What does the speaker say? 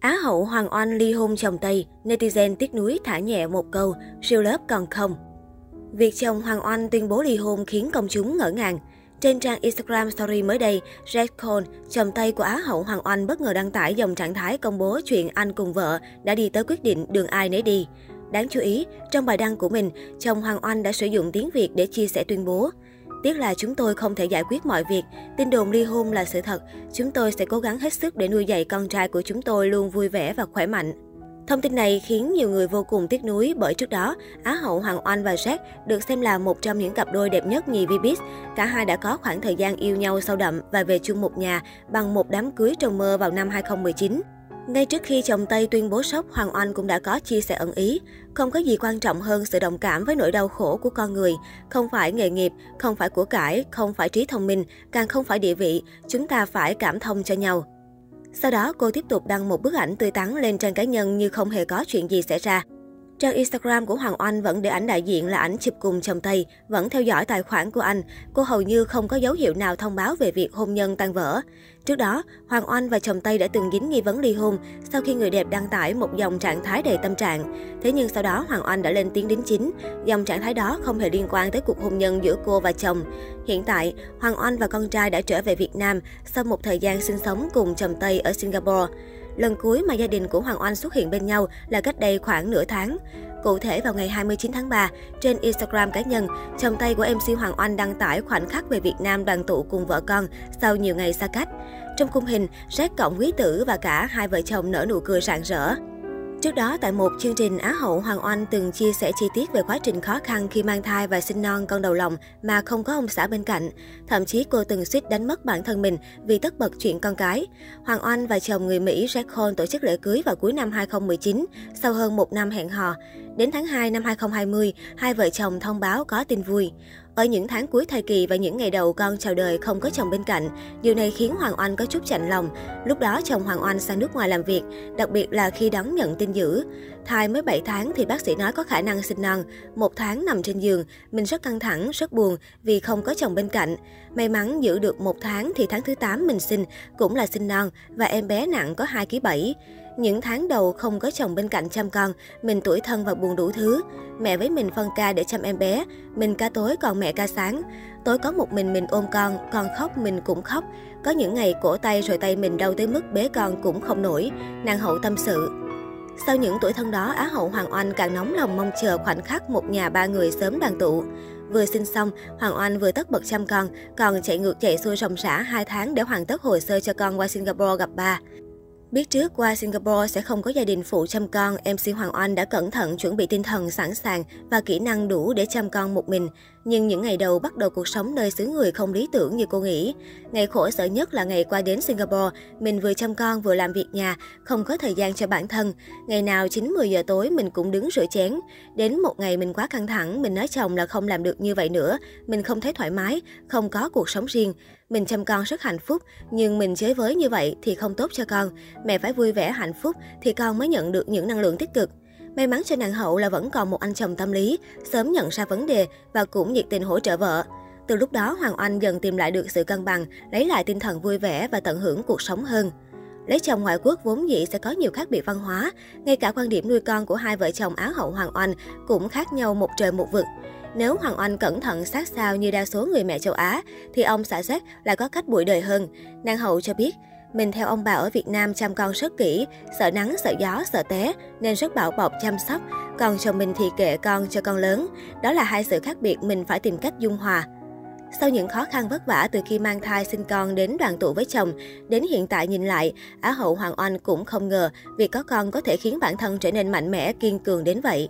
Á hậu Hoàng Oanh ly hôn chồng Tây, netizen tiếc nuối thả nhẹ một câu, siêu lớp còn không. Việc chồng Hoàng Oanh tuyên bố ly hôn khiến công chúng ngỡ ngàng. Trên trang Instagram Story mới đây, Red Cole, chồng Tây của Á hậu Hoàng Oanh bất ngờ đăng tải dòng trạng thái công bố chuyện anh cùng vợ đã đi tới quyết định đường ai nấy đi. Đáng chú ý, trong bài đăng của mình, chồng Hoàng Oanh đã sử dụng tiếng Việt để chia sẻ tuyên bố. Tiếc là chúng tôi không thể giải quyết mọi việc. Tin đồn ly hôn là sự thật. Chúng tôi sẽ cố gắng hết sức để nuôi dạy con trai của chúng tôi luôn vui vẻ và khỏe mạnh. Thông tin này khiến nhiều người vô cùng tiếc nuối bởi trước đó, Á hậu Hoàng Oanh và Jack được xem là một trong những cặp đôi đẹp nhất nhì Vbiz. Cả hai đã có khoảng thời gian yêu nhau sâu đậm và về chung một nhà bằng một đám cưới trong mơ vào năm 2019. Ngay trước khi chồng Tây tuyên bố sốc, Hoàng Oanh cũng đã có chia sẻ ẩn ý. Không có gì quan trọng hơn sự đồng cảm với nỗi đau khổ của con người. Không phải nghề nghiệp, không phải của cải, không phải trí thông minh, càng không phải địa vị. Chúng ta phải cảm thông cho nhau. Sau đó, cô tiếp tục đăng một bức ảnh tươi tắn lên trang cá nhân như không hề có chuyện gì xảy ra. Trang Instagram của Hoàng Oanh vẫn để ảnh đại diện là ảnh chụp cùng chồng Tây, vẫn theo dõi tài khoản của anh. Cô hầu như không có dấu hiệu nào thông báo về việc hôn nhân tan vỡ. Trước đó, Hoàng Oanh và chồng Tây đã từng dính nghi vấn ly hôn sau khi người đẹp đăng tải một dòng trạng thái đầy tâm trạng. Thế nhưng sau đó Hoàng Oanh đã lên tiếng đính chính, dòng trạng thái đó không hề liên quan tới cuộc hôn nhân giữa cô và chồng. Hiện tại, Hoàng Oanh và con trai đã trở về Việt Nam sau một thời gian sinh sống cùng chồng Tây ở Singapore. Lần cuối mà gia đình của Hoàng Oanh xuất hiện bên nhau là cách đây khoảng nửa tháng. Cụ thể vào ngày 29 tháng 3, trên Instagram cá nhân, chồng tay của MC Hoàng Oanh đăng tải khoảnh khắc về Việt Nam đoàn tụ cùng vợ con sau nhiều ngày xa cách. Trong khung hình, Jack cộng quý tử và cả hai vợ chồng nở nụ cười rạng rỡ. Trước đó, tại một chương trình, Á hậu Hoàng Oanh từng chia sẻ chi tiết về quá trình khó khăn khi mang thai và sinh non con đầu lòng mà không có ông xã bên cạnh. Thậm chí cô từng suýt đánh mất bản thân mình vì tất bật chuyện con cái. Hoàng Oanh và chồng người Mỹ Jack Cole tổ chức lễ cưới vào cuối năm 2019, sau hơn một năm hẹn hò. Đến tháng 2 năm 2020, hai vợ chồng thông báo có tin vui. Ở những tháng cuối thai kỳ và những ngày đầu con chào đời không có chồng bên cạnh, điều này khiến Hoàng Oanh có chút chạnh lòng. Lúc đó chồng Hoàng Oanh sang nước ngoài làm việc, đặc biệt là khi đón nhận tin dữ. Thai mới 7 tháng thì bác sĩ nói có khả năng sinh non. Một tháng nằm trên giường, mình rất căng thẳng, rất buồn vì không có chồng bên cạnh. May mắn giữ được một tháng thì tháng thứ 8 mình sinh, cũng là sinh non và em bé nặng có 2 kg 7. Những tháng đầu không có chồng bên cạnh chăm con, mình tuổi thân và buồn đủ thứ. Mẹ với mình phân ca để chăm em bé, mình ca tối còn mẹ ca sáng. Tối có một mình mình ôm con, con khóc mình cũng khóc. Có những ngày cổ tay rồi tay mình đau tới mức bế con cũng không nổi. Nàng hậu tâm sự. Sau những tuổi thân đó, Á hậu Hoàng Oanh càng nóng lòng mong chờ khoảnh khắc một nhà ba người sớm đoàn tụ. Vừa sinh xong, Hoàng Oanh vừa tất bật chăm con, còn chạy ngược chạy xuôi ròng rã 2 tháng để hoàn tất hồ sơ cho con qua Singapore gặp ba. Biết trước qua Singapore sẽ không có gia đình phụ chăm con, MC Hoàng Oanh đã cẩn thận chuẩn bị tinh thần sẵn sàng và kỹ năng đủ để chăm con một mình. Nhưng những ngày đầu bắt đầu cuộc sống nơi xứ người không lý tưởng như cô nghĩ. Ngày khổ sở nhất là ngày qua đến Singapore, mình vừa chăm con vừa làm việc nhà, không có thời gian cho bản thân. Ngày nào 9-10 giờ tối mình cũng đứng rửa chén. Đến một ngày mình quá căng thẳng, mình nói chồng là không làm được như vậy nữa. Mình không thấy thoải mái, không có cuộc sống riêng. Mình chăm con rất hạnh phúc, nhưng mình chế với như vậy thì không tốt cho con. Mẹ phải vui vẻ hạnh phúc thì con mới nhận được những năng lượng tích cực. May mắn cho nàng hậu là vẫn còn một anh chồng tâm lý, sớm nhận ra vấn đề và cũng nhiệt tình hỗ trợ vợ. Từ lúc đó, Hoàng Oanh dần tìm lại được sự cân bằng, lấy lại tinh thần vui vẻ và tận hưởng cuộc sống hơn. Lấy chồng ngoại quốc vốn dĩ sẽ có nhiều khác biệt văn hóa, ngay cả quan điểm nuôi con của hai vợ chồng Á hậu Hoàng Oanh cũng khác nhau một trời một vực. Nếu Hoàng Oanh cẩn thận sát sao như đa số người mẹ châu Á, thì ông xã xét lại có cách bụi đời hơn. Nàng hậu cho biết, mình theo ông bà ở Việt Nam chăm con rất kỹ, sợ nắng, sợ gió, sợ té, nên rất bảo bọc chăm sóc. Còn chồng mình thì kệ con cho con lớn. Đó là hai sự khác biệt mình phải tìm cách dung hòa. Sau những khó khăn vất vả từ khi mang thai sinh con đến đoàn tụ với chồng, đến hiện tại nhìn lại, Á hậu Hoàng Oanh cũng không ngờ việc có con có thể khiến bản thân trở nên mạnh mẽ, kiên cường đến vậy.